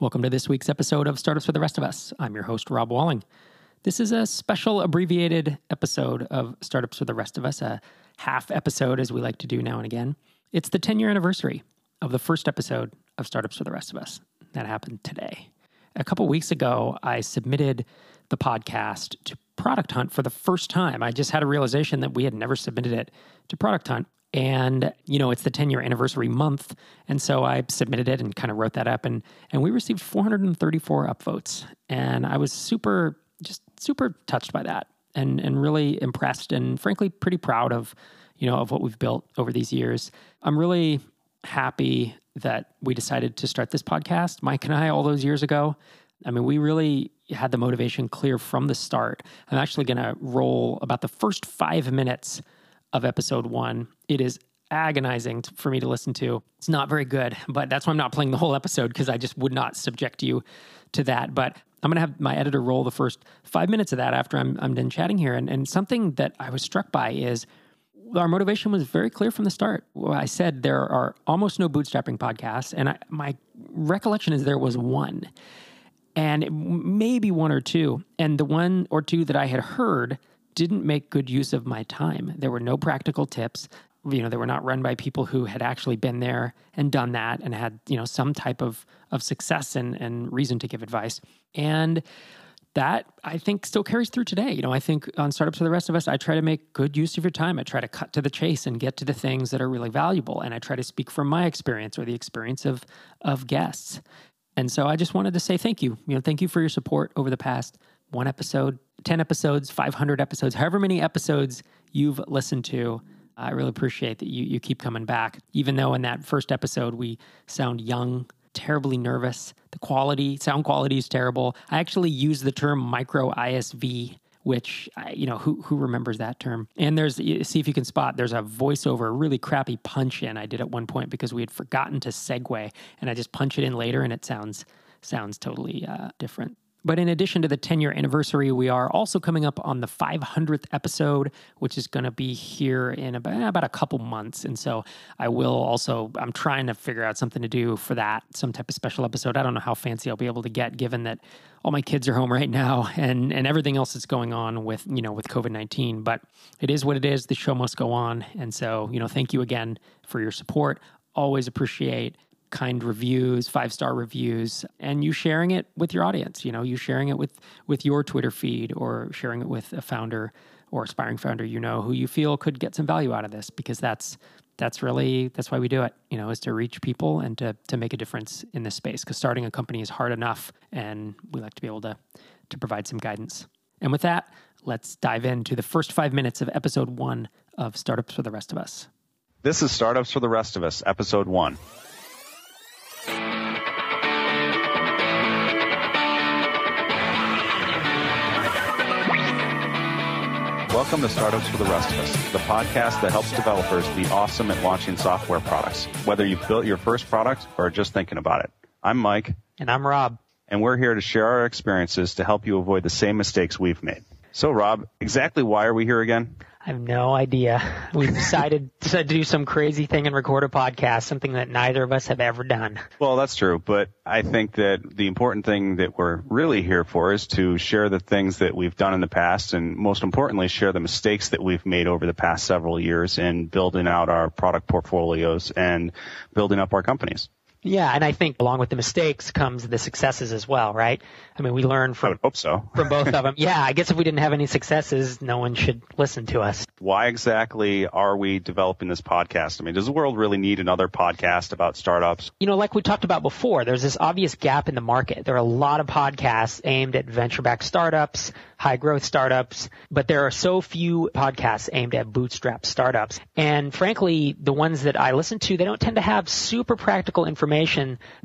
Welcome to this week's episode of Startups for the Rest of Us. I'm your host, Rob Walling. This is a special abbreviated episode of Startups for the Rest of Us, a half episode as we like to do now and again. It's the 10 year anniversary of the first episode of Startups for the Rest of Us. That happened today. A couple weeks ago, I submitted the podcast to Product Hunt for the first time. I just had a realization that we had never submitted it to Product Hunt. And, you know, it's the 10 year anniversary month. And so I submitted it and kind of wrote that up. And, and we received 434 upvotes. And I was super, just super touched by that and, and really impressed and frankly pretty proud of, you know, of what we've built over these years. I'm really happy that we decided to start this podcast, Mike and I, all those years ago. I mean, we really had the motivation clear from the start. I'm actually going to roll about the first five minutes of episode one. It is agonizing for me to listen to. It's not very good, but that's why I'm not playing the whole episode because I just would not subject you to that. But I'm going to have my editor roll the first five minutes of that after I'm, I'm done chatting here. And, and something that I was struck by is our motivation was very clear from the start. I said there are almost no bootstrapping podcasts, and I, my recollection is there was one, and maybe one or two. And the one or two that I had heard didn't make good use of my time. There were no practical tips. You know, they were not run by people who had actually been there and done that and had, you know, some type of of success and, and reason to give advice. And that I think still carries through today. You know, I think on startups for the rest of us, I try to make good use of your time. I try to cut to the chase and get to the things that are really valuable. And I try to speak from my experience or the experience of of guests. And so I just wanted to say thank you. You know, thank you for your support over the past one episode, 10 episodes, 500 episodes, however many episodes you've listened to. I really appreciate that you, you keep coming back. Even though in that first episode we sound young, terribly nervous, the quality, sound quality is terrible. I actually use the term micro ISV which you know who who remembers that term? And there's see if you can spot there's a voiceover a really crappy punch in i did at one point because we had forgotten to segue and i just punch it in later and it sounds sounds totally uh, different but in addition to the 10 year anniversary, we are also coming up on the 500th episode, which is going to be here in about, eh, about a couple months. And so I will also, I'm trying to figure out something to do for that, some type of special episode. I don't know how fancy I'll be able to get given that all my kids are home right now and, and everything else that's going on with, you know, with COVID 19. But it is what it is. The show must go on. And so, you know, thank you again for your support. Always appreciate kind reviews, five star reviews, and you sharing it with your audience. You know, you sharing it with with your Twitter feed or sharing it with a founder or aspiring founder you know who you feel could get some value out of this because that's that's really that's why we do it you know is to reach people and to to make a difference in this space because starting a company is hard enough and we like to be able to to provide some guidance and with that let's dive into the first five minutes of episode one of startups for the rest of us this is startups for the rest of us episode one Welcome to Startups for the Rest of Us, the podcast that helps developers be awesome at launching software products, whether you've built your first product or are just thinking about it. I'm Mike. And I'm Rob. And we're here to share our experiences to help you avoid the same mistakes we've made. So, Rob, exactly why are we here again? I have no idea. We decided to do some crazy thing and record a podcast, something that neither of us have ever done. Well, that's true, but I think that the important thing that we're really here for is to share the things that we've done in the past and most importantly, share the mistakes that we've made over the past several years in building out our product portfolios and building up our companies. Yeah, and I think along with the mistakes comes the successes as well, right? I mean, we learn from I would hope so. from both of them. Yeah, I guess if we didn't have any successes, no one should listen to us. Why exactly are we developing this podcast? I mean, does the world really need another podcast about startups? You know, like we talked about before, there's this obvious gap in the market. There are a lot of podcasts aimed at venture-backed startups, high growth startups, but there are so few podcasts aimed at bootstrap startups. And frankly, the ones that I listen to, they don't tend to have super practical information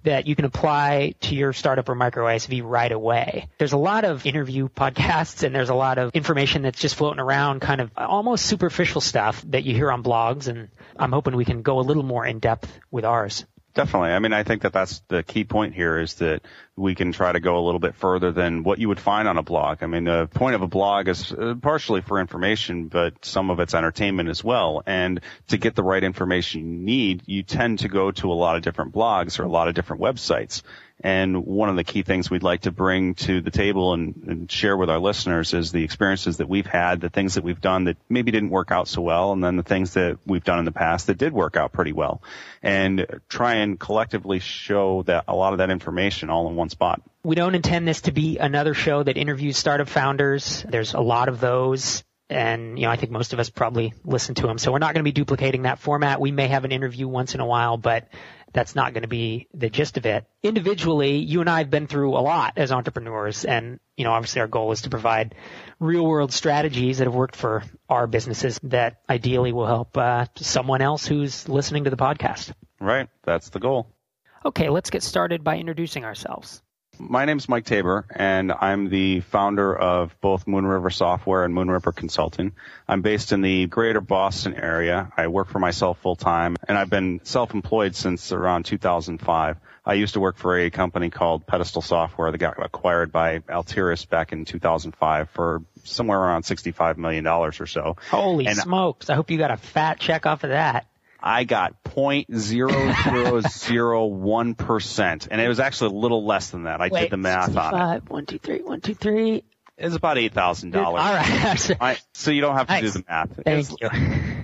that you can apply to your startup or micro ISV right away. There's a lot of interview podcasts and there's a lot of information that's just floating around, kind of almost superficial stuff that you hear on blogs. And I'm hoping we can go a little more in depth with ours. Definitely. I mean, I think that that's the key point here is that we can try to go a little bit further than what you would find on a blog. I mean, the point of a blog is uh, partially for information, but some of it's entertainment as well. And to get the right information you need, you tend to go to a lot of different blogs or a lot of different websites. And one of the key things we'd like to bring to the table and, and, share with our listeners is the experiences that we've had, the things that we've done that maybe didn't work out so well, and then the things that we've done in the past that did work out pretty well. And try and collectively show that a lot of that information all in one spot. We don't intend this to be another show that interviews startup founders. There's a lot of those and you know I think most of us probably listen to them. So we're not going to be duplicating that format. We may have an interview once in a while, but that's not going to be the gist of it. Individually, you and I have been through a lot as entrepreneurs, and you know obviously our goal is to provide real world strategies that have worked for our businesses that ideally will help uh, someone else who's listening to the podcast. Right, that's the goal. Okay, let's get started by introducing ourselves. My name is Mike Taber, and I'm the founder of both Moon River Software and Moon River Consulting. I'm based in the greater Boston area. I work for myself full time, and I've been self-employed since around 2005. I used to work for a company called Pedestal Software that got acquired by Altiris back in 2005 for somewhere around $65 million or so. Holy and smokes. I hope you got a fat check off of that. I got 0.0001%. And it was actually a little less than that. I Wait, did the math on it. One, two, three, one, two, three. It's about $8,000. All right. so you don't have to nice. do the math. Thank you.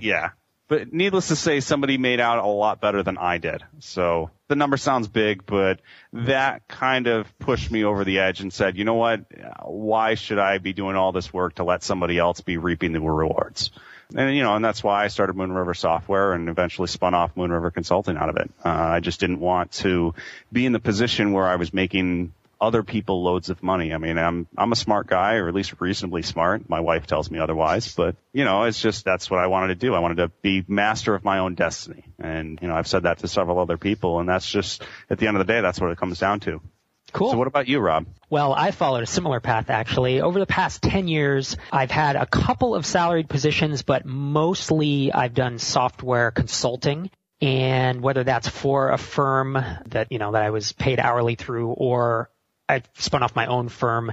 Yeah. But needless to say, somebody made out a lot better than I did. So the number sounds big, but that kind of pushed me over the edge and said, you know what? Why should I be doing all this work to let somebody else be reaping the rewards? And you know, and that's why I started Moon River Software and eventually spun off Moon River Consulting out of it. Uh, I just didn't want to be in the position where I was making other people loads of money. I mean, I'm I'm a smart guy, or at least reasonably smart. My wife tells me otherwise, but you know, it's just that's what I wanted to do. I wanted to be master of my own destiny, and you know, I've said that to several other people, and that's just at the end of the day, that's what it comes down to. Cool. So what about you, Rob? Well, I followed a similar path actually. Over the past 10 years, I've had a couple of salaried positions, but mostly I've done software consulting. And whether that's for a firm that, you know, that I was paid hourly through or I spun off my own firm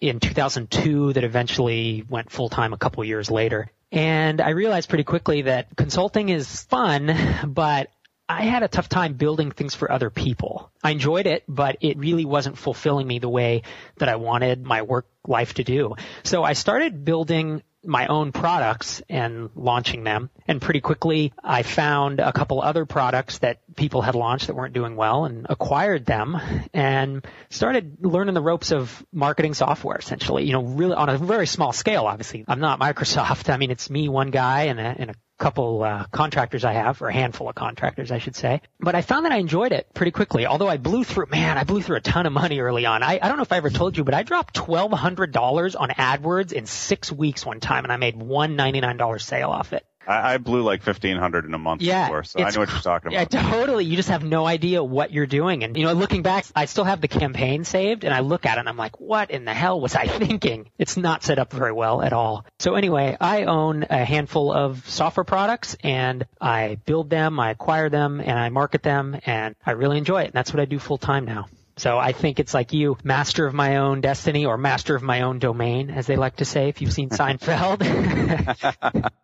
in 2002 that eventually went full time a couple years later. And I realized pretty quickly that consulting is fun, but I had a tough time building things for other people. I enjoyed it, but it really wasn't fulfilling me the way that I wanted my work life to do. So I started building my own products and launching them. And pretty quickly I found a couple other products that people had launched that weren't doing well and acquired them and started learning the ropes of marketing software essentially, you know, really on a very small scale, obviously. I'm not Microsoft. I mean, it's me, one guy and a, and a couple uh, contractors I have, or a handful of contractors, I should say. But I found that I enjoyed it pretty quickly. Although I blew through, man, I blew through a ton of money early on. I, I don't know if I ever told you, but I dropped twelve hundred dollars on AdWords in six weeks one time, and I made one ninety nine dollar sale off it. I, I blew like fifteen hundred in a month yeah, before, so I know what you're talking about. Yeah, totally. You just have no idea what you're doing. And you know, looking back, I still have the campaign saved, and I look at it and I'm like, what in the hell was I thinking? It's not set up very well at all. So anyway, I own a handful of software products, and I build them, I acquire them, and I market them, and I really enjoy it. And that's what I do full time now. So I think it's like you, master of my own destiny or master of my own domain, as they like to say if you've seen Seinfeld.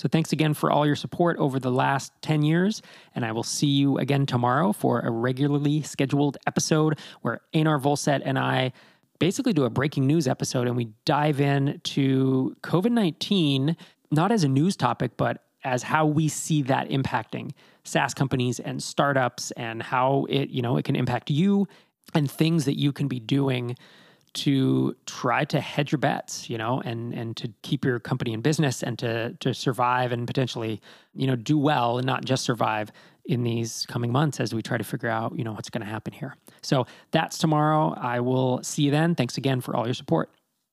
So thanks again for all your support over the last 10 years. And I will see you again tomorrow for a regularly scheduled episode where Einar Volset and I basically do a breaking news episode and we dive in to COVID 19, not as a news topic, but as how we see that impacting SaaS companies and startups and how it, you know, it can impact you and things that you can be doing to try to hedge your bets, you know, and and to keep your company in business and to to survive and potentially, you know, do well and not just survive in these coming months as we try to figure out, you know, what's going to happen here. So that's tomorrow. I will see you then. Thanks again for all your support.